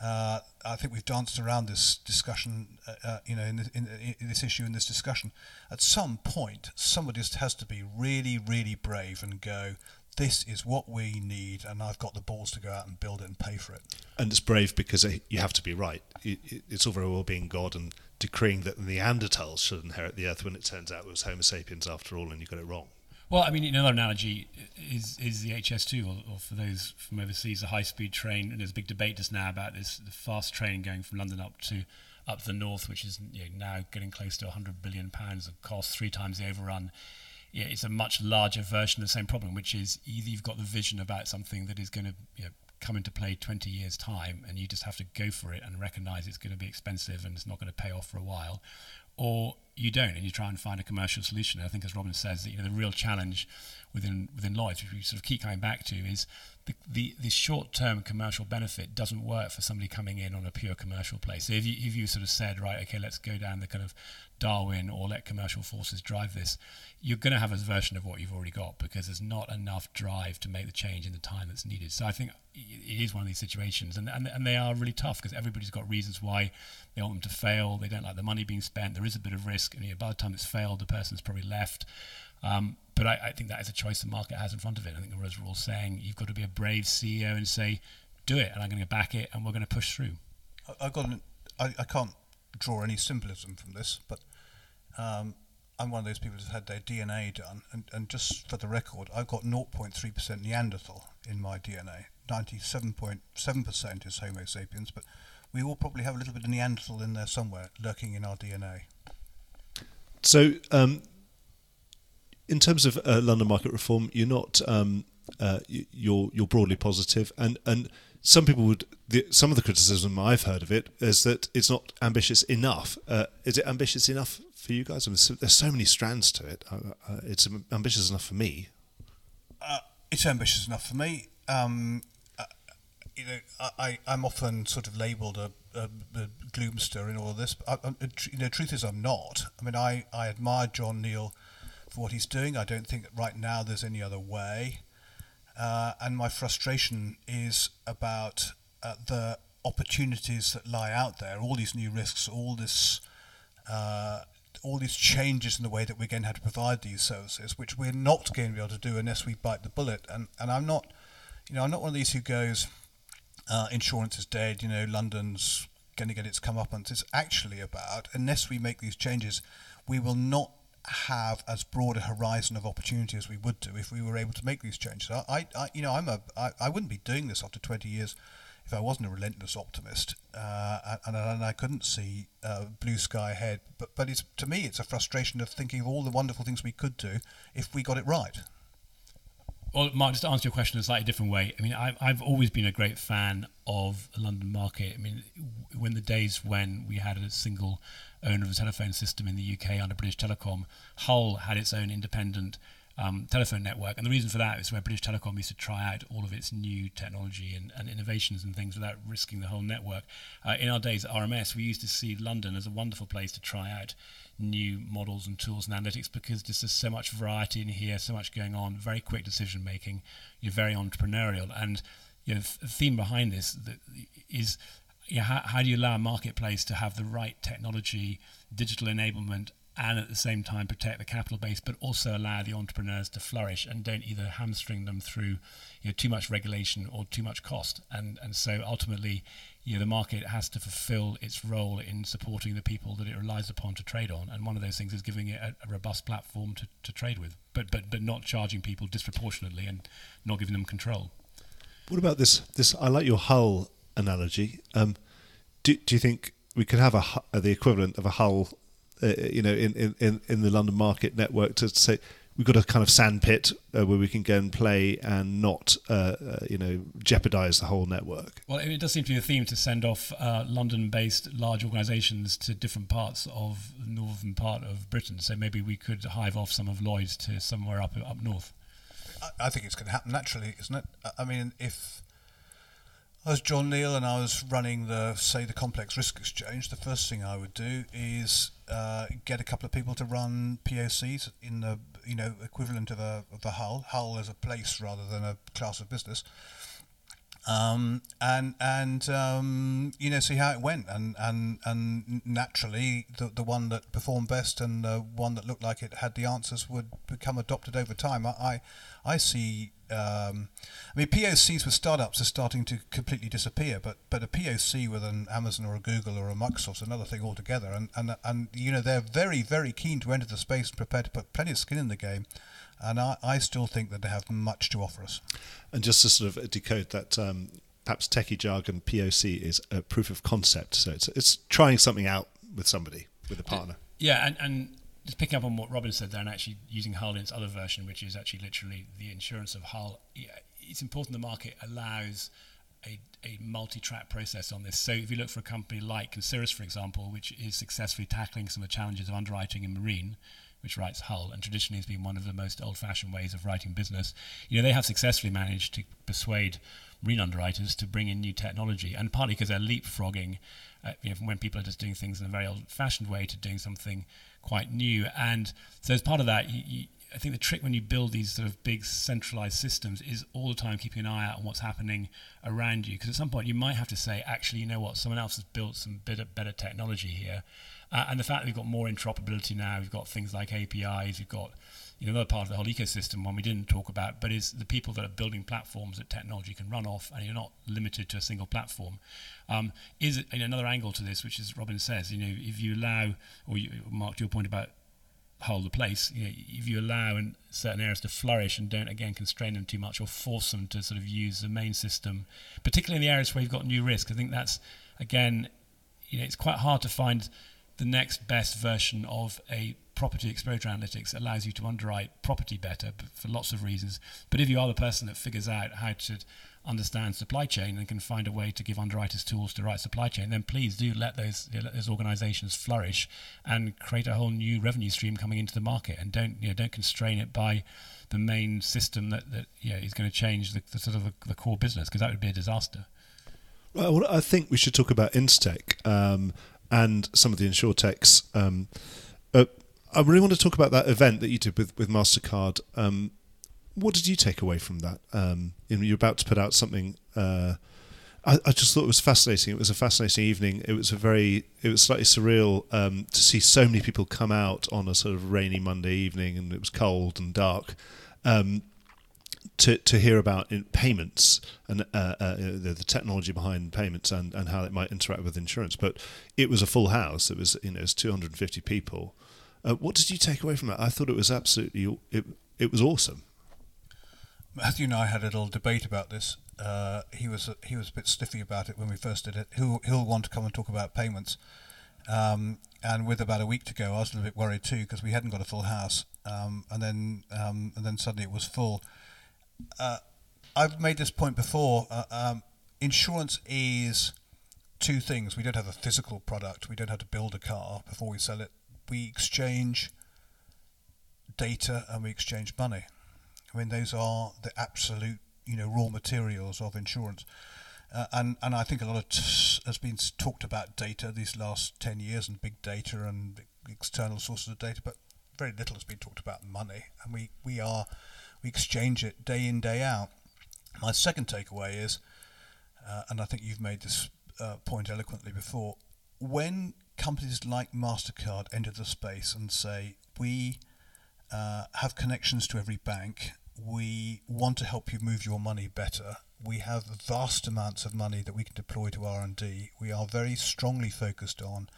Speaker 3: Uh, I think we've danced around this discussion, uh, uh, you know, in this, in, in this, issue, in this discussion. At some point, somebody just has to be really, really brave and go, this is what we need, and I've got the balls to go out and build it and pay for it.
Speaker 2: And it's brave because you have to be right. It's all very well being God and decreeing that Neanderthals should inherit the earth when it turns out it was Homo sapiens after all, and you got it wrong.
Speaker 1: Well, I mean, another analogy is is the HS2, or, or for those from overseas, a high-speed train. And there's a big debate just now about this the fast train going from London up to up the north, which is you know, now getting close to 100 billion pounds of cost, three times the overrun. Yeah, it's a much larger version of the same problem, which is either you've got the vision about something that is going to you know, come into play 20 years' time, and you just have to go for it and recognise it's going to be expensive and it's not going to pay off for a while, or you don't, and you try and find a commercial solution. I think, as Robin says, that you know the real challenge within within Lloyd's, which we sort of keep coming back to, is the the, the short term commercial benefit doesn't work for somebody coming in on a pure commercial play. So if you if you sort of said, right, okay, let's go down the kind of Darwin or let commercial forces drive this, you're going to have a version of what you've already got because there's not enough drive to make the change in the time that's needed. So I think it is one of these situations, and and, and they are really tough because everybody's got reasons why they want them to fail. They don't like the money being spent. There is a bit of risk, and you know, by the time it's failed, the person's probably left. Um, but I, I, think that is a choice the market has in front of it. I think the all saying you've got to be a brave CEO and say, do it, and I'm going to back it, and we're going to push through.
Speaker 3: I, have got an, I, I can't draw any symbolism from this, but um, I'm one of those people who's had their DNA done, and, and just for the record, I've got 0.3% Neanderthal in my DNA. 97.7% is Homo sapiens, but we all probably have a little bit of Neanderthal in there somewhere, lurking in our DNA.
Speaker 2: So, um, in terms of uh, London market reform, you're not um, uh, you're you're broadly positive, and and some people would the, some of the criticism I've heard of it is that it's not ambitious enough. Uh, is it ambitious enough for you guys? I mean, so, there's so many strands to it. Uh, uh, it's ambitious enough for me.
Speaker 3: Uh, it's ambitious enough for me. Um, you know, I, I'm often sort of labelled a, a, gloomster in all of this. But I, I, you know, truth is, I'm not. I mean, I, I admire John Neal for what he's doing. I don't think right now there's any other way. Uh, and my frustration is about uh, the opportunities that lie out there, all these new risks, all this, uh, all these changes in the way that we're going to have to provide these services, which we're not going to be able to do unless we bite the bullet. And and I'm not, you know, I'm not one of these who goes, uh, insurance is dead. You know, London's going to get its comeuppance. It's actually about unless we make these changes, we will not have as broad a horizon of opportunity as we would do if we were able to make these changes. I, I you know, I'm a, I, I wouldn't be doing this after 20 years if I wasn't a relentless optimist, uh, and, and, I couldn't see uh, blue sky ahead. But but it's to me, it's a frustration of thinking of all the wonderful things we could do if we got it right.
Speaker 1: Well, Mark, just to answer your question in a slightly different way. I mean, I've, I've always been a great fan of the London market. I mean, when the days when we had a single owner of a telephone system in the UK under British Telecom, Hull had its own independent um, telephone network. And the reason for that is where British Telecom used to try out all of its new technology and, and innovations and things without risking the whole network. Uh, in our days at RMS, we used to see London as a wonderful place to try out new models and tools and analytics because there's just so much variety in here, so much going on, very quick decision making. You're very entrepreneurial, and you know, the theme behind this is how, how do you allow a marketplace to have the right technology, digital enablement, and at the same time protect the capital base, but also allow the entrepreneurs to flourish and don't either hamstring them through you know, too much regulation or too much cost. And and so ultimately, you know, the market has to fulfil its role in supporting the people that it relies upon to trade on. And one of those things is giving it a, a robust platform to, to trade with, but but but not charging people disproportionately and not giving them control.
Speaker 2: What about this? This I like your Hull analogy. Um, do do you think we could have a the equivalent of a Hull uh, you know, in, in, in the London market network to say we've got a kind of sandpit uh, where we can go and play and not, uh, uh, you know, jeopardize the whole network.
Speaker 1: Well, it does seem to be a theme to send off uh, London-based large organisations to different parts of the northern part of Britain. So maybe we could hive off some of Lloyd's to somewhere up up north.
Speaker 3: I, I think it's going to happen naturally, isn't it? I mean, if I was John Neal and I was running the, say, the complex risk exchange, the first thing I would do is uh, get a couple of people to run POCs in the, you know, equivalent of a, of a Hull. Hull as a place rather than a class of business. Um, and and um, you know see how it went and and and naturally the the one that performed best and the one that looked like it had the answers would become adopted over time. I I, I see. Um, I mean, POCs with startups are starting to completely disappear, but but a POC with an Amazon or a Google or a Microsoft is another thing altogether. And and and you know they're very very keen to enter the space and prepared to put plenty of skin in the game and I, I still think that they have much to offer us.
Speaker 2: And just to sort of decode that, um, perhaps techie jargon, POC is a proof of concept. So it's it's trying something out with somebody, with a partner.
Speaker 1: Yeah, and, and just picking up on what Robin said there, and actually using Hull in its other version, which is actually literally the insurance of Hull. It's important the market allows a, a multi-track process on this. So if you look for a company like Concirrus, for example, which is successfully tackling some of the challenges of underwriting in marine, which writes Hull, and traditionally has been one of the most old-fashioned ways of writing business. You know, they have successfully managed to persuade marine underwriters to bring in new technology, and partly because they're leapfrogging, uh, you know, from when people are just doing things in a very old-fashioned way to doing something quite new. And so, as part of that, I think the trick when you build these sort of big centralized systems is all the time keeping an eye out on what's happening around you. Because at some point you might have to say, actually, you know what, someone else has built some better, better technology here. Uh, and the fact that we've got more interoperability now, we've got things like APIs, we've got you know, another part of the whole ecosystem, one we didn't talk about, but is the people that are building platforms that technology can run off, and you're not limited to a single platform. Um, is know, another angle to this, which is Robin says, you know, if you allow, or you, Mark, to your point about hold the place, you know, if you allow in certain areas to flourish and don't again constrain them too much or force them to sort of use the main system, particularly in the areas where you've got new risk, I think that's again, you know, it's quite hard to find the next best version of a property exposure analytics that allows you to underwrite property better for lots of reasons. But if you are the person that figures out how to understand supply chain and can find a way to give underwriters tools to write supply chain, then please do let those let those organisations flourish and create a whole new revenue stream coming into the market. And don't you know don't constrain it by the main system that that you know, is going to change the, the sort of the, the core business because that would be a disaster.
Speaker 2: Well, I think we should talk about Instech. Um, and some of the insurtechs. Um, uh, I really want to talk about that event that you did with with Mastercard. Um, what did you take away from that? Um, you're about to put out something. Uh, I, I, just thought it was fascinating. It was a fascinating evening. It was a very, it was slightly surreal um, to see so many people come out on a sort of rainy Monday evening, and it was cold and dark. Um, to, to hear about payments and uh, uh, the, the, technology behind payments and, and how it might interact with insurance. But it was a full house. It was you know it was 250 people, Uh, what did you take away from that? I thought it was absolutely it, it was awesome.
Speaker 3: Matthew and I had a little debate about this. Uh, he was he was a bit stiffy about it when we first did it. He'll he'll want to come and talk about payments. Um, and with about a week to go, I was a little bit worried too because we hadn't got a full house. Um, and then um, and then suddenly it was full. Uh, I've made this point before. Uh, um, insurance is two things. We don't have a physical product. We don't have to build a car before we sell it. We exchange data and we exchange money. I mean, those are the absolute, you know, raw materials of insurance. Uh, and and I think a lot of t- has been talked about data these last ten years and big data and external sources of data, but very little has been talked about money. And we we are we exchange it day in day out. My second takeaway is, uh, and I think you've made this uh, point eloquently before, when companies like Mastercard enter the space and say we uh, have connections to every bank. We want to help you move your money better. We have vast amounts of money that we can deploy to R and D. We are very strongly focused on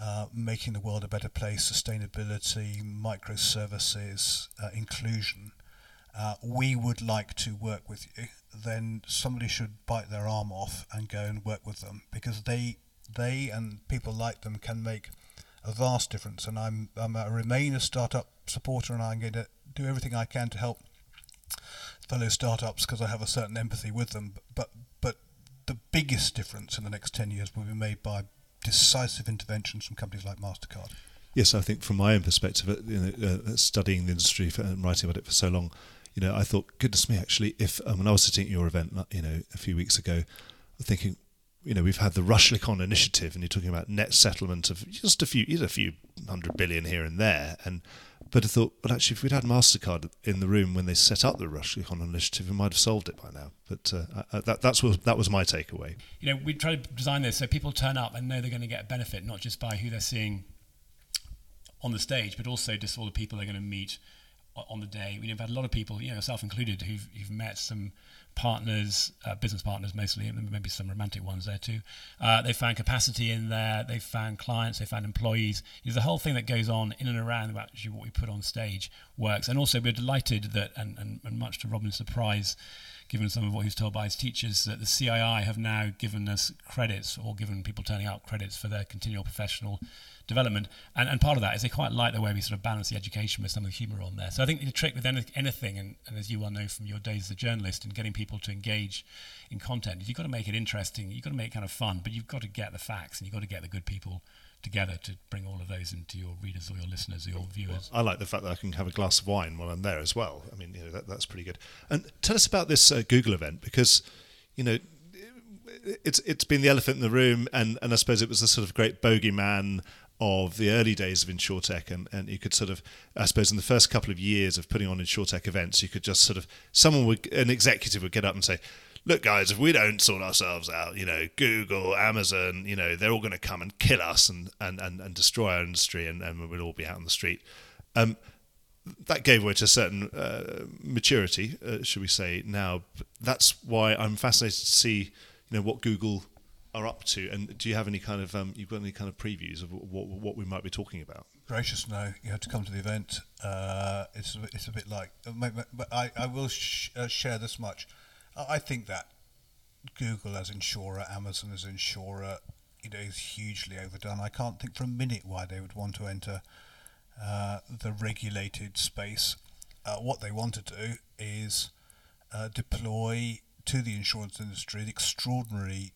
Speaker 3: uh, making the world a better place, sustainability, microservices, uh, inclusion. Uh, we would like to work with you. Then somebody should bite their arm off and go and work with them because they, they and people like them can make a vast difference. And I'm, I'm a, remain a startup supporter, and I'm going to do everything I can to help fellow startups because I have a certain empathy with them. But but the biggest difference in the next ten years will be made by decisive interventions from companies like Mastercard.
Speaker 2: Yes, I think from my own perspective, uh, you know, uh, studying the industry for, and writing about it for so long, you know, I thought, goodness me, actually, if um, when I was sitting at your event, you know, a few weeks ago, thinking, you know, we've had the Ruschlikon initiative, and you're talking about net settlement of just a few, a few hundred billion here and there, and but I thought, well, actually, if we'd had Mastercard in the room when they set up the Ruschlikon initiative, we might have solved it by now. But uh, that that's was that was my takeaway.
Speaker 1: You know, we try to design this so people turn up and know they're going to get a benefit, not just by who they're seeing on the stage, but also just all the people they're going to meet on the day. We've had a lot of people, you know, self included, who've, who've met some partners, uh, business partners mostly, maybe some romantic ones there too. Uh, they found capacity in there. They found clients. They found employees. You the whole thing that goes on in and around actually what we put on stage works. And also, we're delighted that, and, and, and much to Robin's surprise, given some of what he was told by his teachers, that the CII have now given us credits or given people turning out credits for their continual professional development. And, and part of that is they quite like the way we sort of balance the education with some of the humour on there. So I think the trick with any, anything, and, and, as you well know from your days as a journalist and getting people to engage in content, is you've got to make it interesting, you've got to make it kind of fun, but you've got to get the facts and you've got to get the good people together to bring all of those into your readers or your listeners or your viewers.
Speaker 2: Well, I like the fact that I can have a glass of wine while I'm there as well. I mean, you know, that, that's pretty good. And tell us about this uh, Google event because, you know, it's it's been the elephant in the room, and, and I suppose it was the sort of great bogeyman of the early days of InsurTech, and, and you could sort of, I suppose, in the first couple of years of putting on InsurTech events, you could just sort of, someone would, an executive would get up and say, look, guys, if we don't sort ourselves out, you know, Google, Amazon, you know, they're all going to come and kill us and, and, and, and destroy our industry, and, and we'll all be out on the street. Um, that gave way to a certain uh, maturity, uh, should we say? Now, that's why I'm fascinated to see, you know, what Google are up to, and do you have any kind of um, you've got any kind of previews of what what we might be talking about?
Speaker 3: Gracious, no. You have to come to the event. Uh, it's a, it's a bit like, but I I will sh- uh, share this much. I think that Google as insurer, Amazon as insurer, you know, is hugely overdone. I can't think for a minute why they would want to enter uh, the regulated space. Uh, what they want to do is uh, deploy to the insurance industry the extraordinary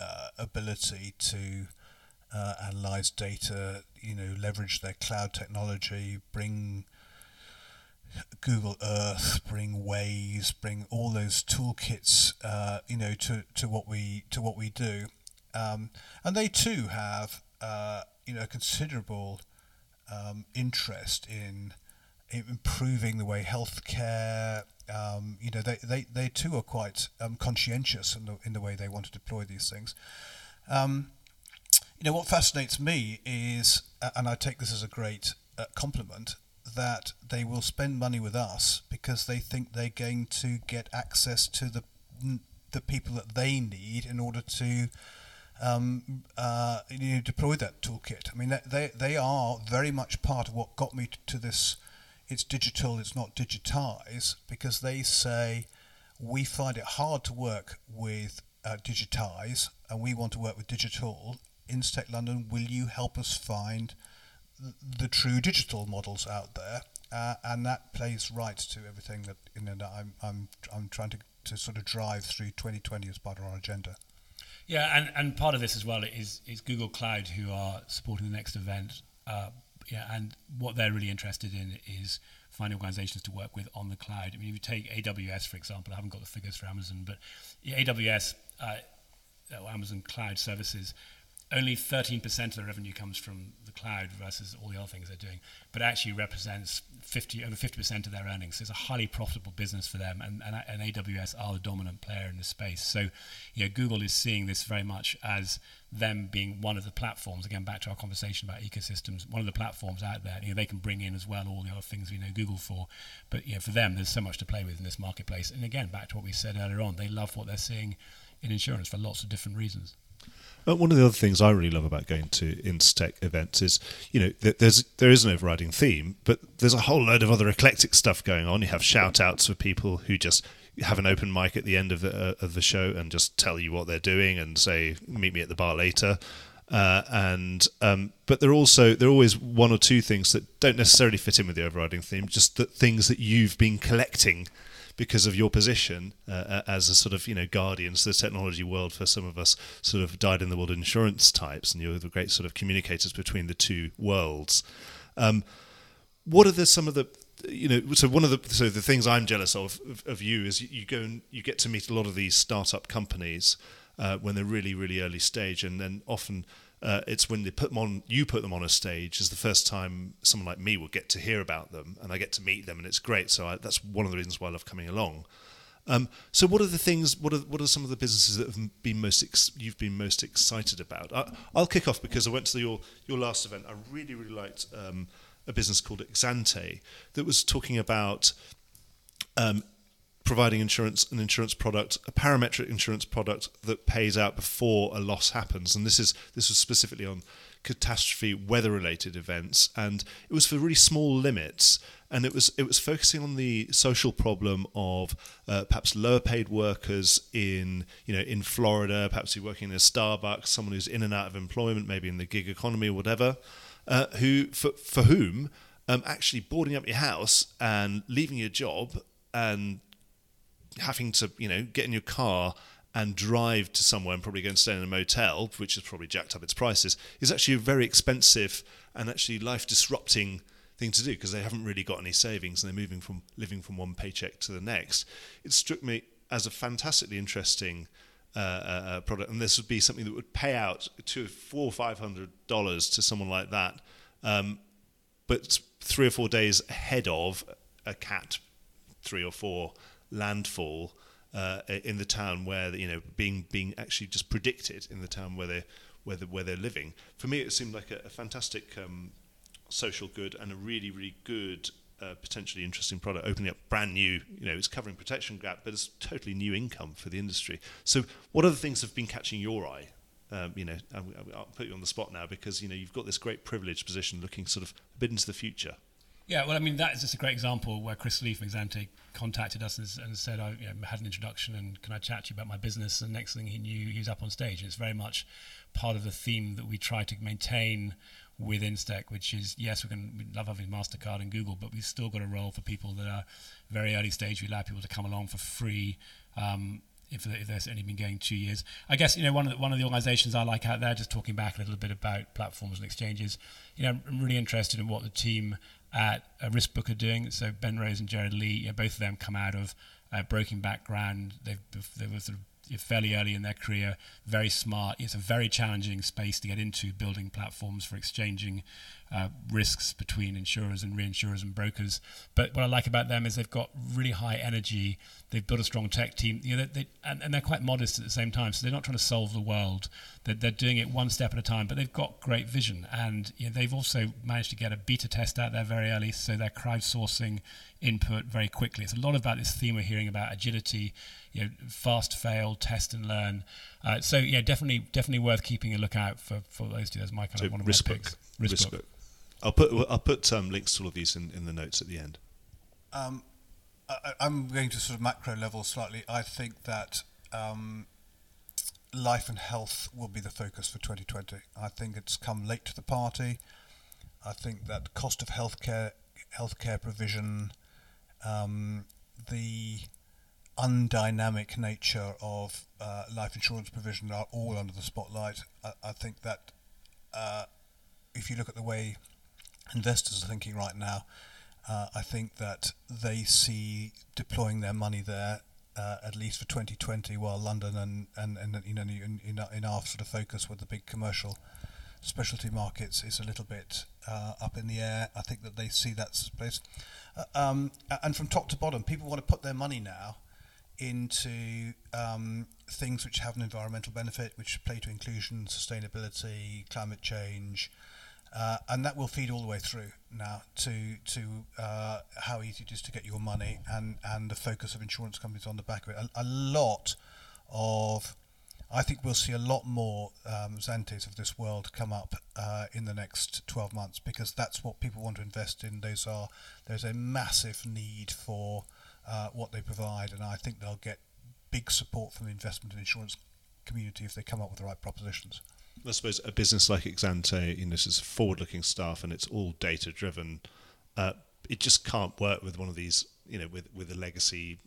Speaker 3: uh, ability to uh, analyze data, you know, leverage their cloud technology, bring Google Earth, bring Waze, bring all those toolkits, uh, you know, to, to what we to what we do, um, and they too have uh, you know considerable um, interest in, in, improving the way healthcare. Um, you know, they, they, they too are quite um, conscientious in the in the way they want to deploy these things. Um, you know, what fascinates me is, and I take this as a great uh, compliment, that they will spend money with us because they think they're going to get access to the the people that they need in order to um, uh, you deploy that toolkit. I mean, they, they are very much part of what got me to this. It's digital, it's not digitize, because they say we find it hard to work with uh, digitize and we want to work with digital. Instech London, will you help us find the true digital models out there? Uh, and that plays right to everything that you know that I'm I'm I'm trying to, to sort of drive through 2020 as part of our agenda.
Speaker 1: Yeah, and, and part of this as well is is Google Cloud who are supporting the next event. Uh, yeah, and what they're really interested in is finding organizations to work with on the cloud. I mean, if you take AWS for example, I haven't got the figures for Amazon, but AWS, uh, Amazon Cloud Services, only 13% of the revenue comes from the cloud versus all the other things they're doing, but actually represents 50 over 50% of their earnings. So it's a highly profitable business for them, and, and, and AWS are the dominant player in the space. So, you know, Google is seeing this very much as them being one of the platforms. Again, back to our conversation about ecosystems, one of the platforms out there. You know, they can bring in as well all the other things we know Google for, but you know, for them, there's so much to play with in this marketplace. And again, back to what we said earlier on, they love what they're seeing in insurance for lots of different reasons.
Speaker 2: Uh, one of the other things I really love about going to Instech events is, you know, th- there's there is an overriding theme, but there's a whole load of other eclectic stuff going on. You have shout outs for people who just have an open mic at the end of the uh, of the show and just tell you what they're doing and say, "Meet me at the bar later." Uh, and um, but there are also there are always one or two things that don't necessarily fit in with the overriding theme, just that things that you've been collecting because of your position uh, as a sort of you know guardians to the technology world for some of us sort of died in the world insurance types and you're the great sort of communicators between the two worlds. Um, what are the some of the you know so one of the so the things i'm jealous of of, of you is you, you, go and you get to meet a lot of these startup companies uh, when they're really really early stage and then often uh, it's when they put them on, you put them on a stage is the first time someone like me will get to hear about them, and I get to meet them, and it's great. So I, that's one of the reasons why I love coming along. Um, so what are the things? What are what are some of the businesses that have been most ex- you've been most excited about? I, will kick off because I went to the, your your last event. I really really liked um, a business called Exante that was talking about um, providing insurance, an insurance product, a parametric insurance product that pays out before a loss happens. And this is this was specifically on catastrophe weather related events and it was for really small limits and it was it was focusing on the social problem of uh, perhaps lower paid workers in you know in Florida perhaps you're working in a Starbucks someone who's in and out of employment maybe in the gig economy or whatever uh, who for, for whom um, actually boarding up your house and leaving your job and having to, you know, get in your car and drive to somewhere and probably go and stay in a motel, which has probably jacked up its prices, is actually a very expensive and actually life disrupting thing to do because they haven't really got any savings and they're moving from living from one paycheck to the next. It struck me as a fantastically interesting uh, uh, uh product, and this would be something that would pay out to four or five hundred dollars to someone like that, um, but three or four days ahead of a cat, three or four landfall uh, in the town where you know being being actually just predicted in the town where they where they, where they're living. For me, it seemed like a, a fantastic um, social good and a really really good. Uh, potentially interesting product opening up brand new you know it's covering protection gap but it's totally new income for the industry so what other things have been catching your eye um, you know I'll, put you on the spot now because you know you've got this great privileged position looking sort of a bit into the future
Speaker 1: yeah, well, I mean, that is just a great example where Chris Lee from Exante contacted us and, and said, I you know, had an introduction and can I chat to you about my business? And next thing he knew, he was up on stage. And it's very much part of the theme that we try to maintain with Instech, which is yes, we can we love having Mastercard and Google, but we've still got a role for people that are very early stage. We allow people to come along for free. Um, if, if there's only been going two years, I guess you know one of the, one of the organisations I like out there. Just talking back a little bit about platforms and exchanges, you know, I'm really interested in what the team at a Riskbook are doing. So Ben Rose and Jared Lee, both of them come out of a broking background. They've, they were sort of fairly early in their career, very smart. It's a very challenging space to get into, building platforms for exchanging uh, risks between insurers and reinsurers and brokers. But what I like about them is they've got really high energy. They've built a strong tech team, you know, they, and, and, they're quite modest at the same time. So they're not trying to solve the world. They're, they're doing it one step at a time. But they've got great vision, and you know, they've also managed to get a beta test out there very early. So they're crowdsourcing input very quickly. It's a lot about this theme we're hearing about agility, you know, fast fail, test and learn. Uh, so yeah, definitely, definitely worth keeping a lookout for, for those two. That's my kind
Speaker 2: so
Speaker 1: of one of
Speaker 2: risk
Speaker 1: my picks.
Speaker 2: Risk, Riskbook. book. I'll put I'll put um, links to all of these in, in the notes at the end.
Speaker 3: Um, I, am going to sort of macro level slightly. I think that um, life and health will be the focus for 2020. I think it's come late to the party. I think that cost of healthcare healthcare provision, um, the undynamic nature of uh, life insurance provision are all under the spotlight. I, I think that uh, if you look at the way investors are thinking right now, uh, I think that they see deploying their money there uh, at least for 2020, while London and and, and you know in, in, in our sort of focus with the big commercial specialty markets is a little bit uh, up in the air. I think that they see that space, uh, um, and from top to bottom, people want to put their money now into um, things which have an environmental benefit, which play to inclusion, sustainability, climate change, uh, and that will feed all the way through now to to uh, how easy it is to get your money and and the focus of insurance companies on the back of it. A, a lot of I think we'll see a lot more um, Exantes of this world come up uh, in the next 12 months because that's what people want to invest in. Those are there's a massive need for uh, what they provide, and I think they'll get big support from the investment and insurance community if they come up with the right propositions.
Speaker 2: I suppose a business like Exante, you know, this is forward-looking stuff and it's all data-driven. Uh, it just can't work with one of these, you know, with with a legacy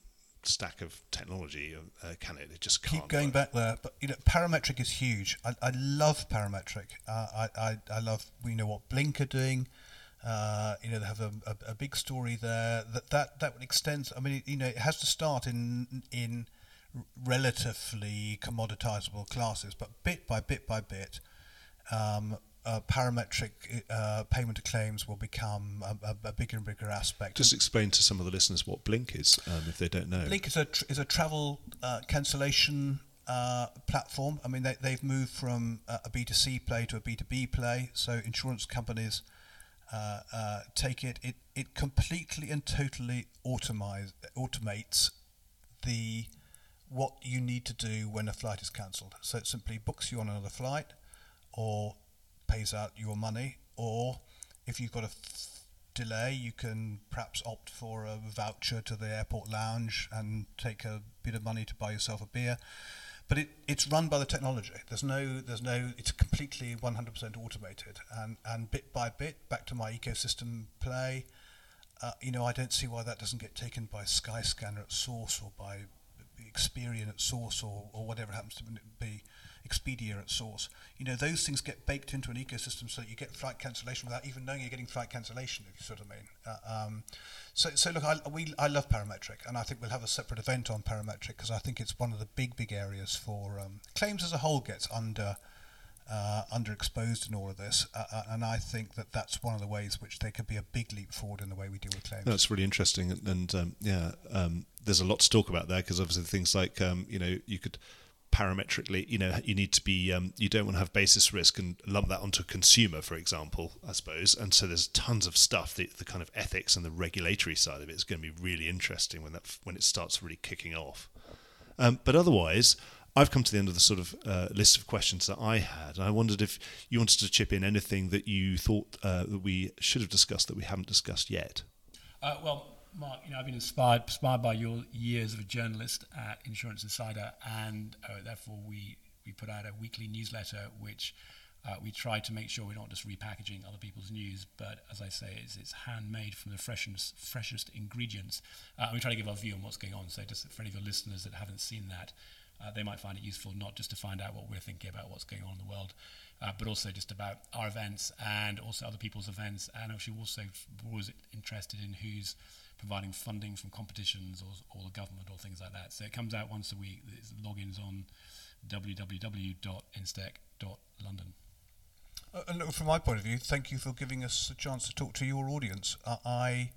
Speaker 2: stack of technology, uh, can it? It just can't.
Speaker 3: Keep going
Speaker 2: work.
Speaker 3: back there, but you know, parametric is huge. I, I love parametric. Uh, I, I I love we know what Blink are doing. Uh, you know, they have a, a, a, big story there. That that that extends. I mean, you know, it has to start in in relatively commoditizable classes, but bit by bit by bit, um, uh, parametric uh, payment of claims will become a, a, a, bigger and bigger aspect.
Speaker 2: Just explain to some of the listeners what Blink is, um, if they don't know.
Speaker 3: Blink is a tr- is a travel uh, cancellation uh, platform. I mean, they, they've moved from a B two C play to a B two B play. So insurance companies uh, uh, take it. It it completely and totally automates the what you need to do when a flight is cancelled. So it simply books you on another flight or pays out your money, or if you've got a delay, you can perhaps opt for a voucher to the airport lounge and take a bit of money to buy yourself a beer. But it, it's run by the technology. There's no, there's no, it's completely 100% automated. And, and bit by bit, back to my ecosystem play, uh, you know, I don't see why that doesn't get taken by Skyscanner at source or by Experian at source or, or whatever it happens to be, Expedia at source. You know, those things get baked into an ecosystem so that you get flight cancellation without even knowing you're getting flight cancellation, if you sort of mean. Uh, um, so, so look, I, we, I love parametric, and I think we'll have a separate event on parametric because I think it's one of the big, big areas for um, claims as a whole gets under uh, underexposed in all of this, uh, uh, and I think that that's one of the ways which there could be a big leap forward in the way we deal with claims.
Speaker 2: That's really interesting, and, and um, yeah, um, there's a lot to talk about there because obviously things like um, you know you could parametrically, you know, you need to be, um, you don't want to have basis risk and lump that onto a consumer, for example, I suppose. And so there's tons of stuff. The, the kind of ethics and the regulatory side of it is going to be really interesting when that when it starts really kicking off. Um, but otherwise, I've come to the end of the sort of uh, list of questions that I had, I wondered if you wanted to chip in anything that you thought uh, that we should have discussed that we haven't discussed yet.
Speaker 1: Uh, well, Mark, you know, I've been inspired, inspired by your years of a journalist at Insurance Insider, and uh, therefore we, we put out a weekly newsletter which uh, we try to make sure we're not just repackaging other people's news, but as I say, it's, it's handmade from the freshest, freshest ingredients. Uh, we try to give our view on what's going on. So, just for any of your listeners that haven't seen that, uh, they might find it useful not just to find out what we're thinking about what's going on in the world, uh, but also just about our events and also other people's events. And actually, also we're interested in who's providing funding from competitions or, or the government or things like that. So it comes out once a week. There's logins on www.instech.london.
Speaker 3: Uh, and look, from my point of view, thank you for giving us a chance to talk to your audience. Uh, I,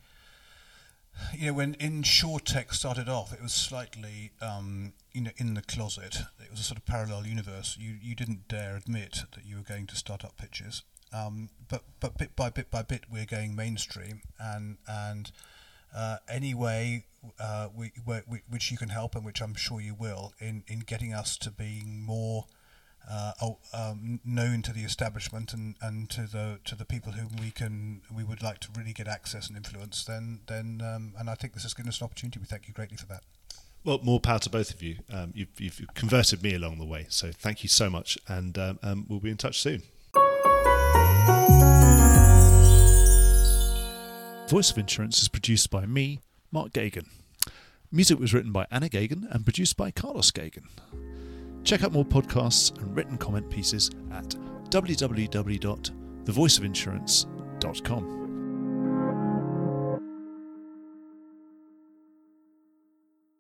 Speaker 3: you know, when InsurTech started off, it was slightly, um, you know, in the closet. It was a sort of parallel universe. You you didn't dare admit that you were going to start up pitches. Um, but but bit by bit by bit, we're going mainstream, and and uh, any way uh, we, we, which you can help, and which I'm sure you will, in in getting us to being more uh, um, known to the establishment and, and to the to the people whom we can we would like to really get access and influence, then then um, and I think this has given us an opportunity. We thank you greatly for that.
Speaker 2: Well, more power to both of you. Um, you've, you've, converted me along the way, so thank you so much, and um, um, we'll be in touch soon. Voice of Insurance is produced by me, Mark Geoghegan. Music was written by Anna Geoghegan and produced by Carlos Geoghegan. Check out more podcasts and written comment pieces at www.thevoiceofinsurance.com.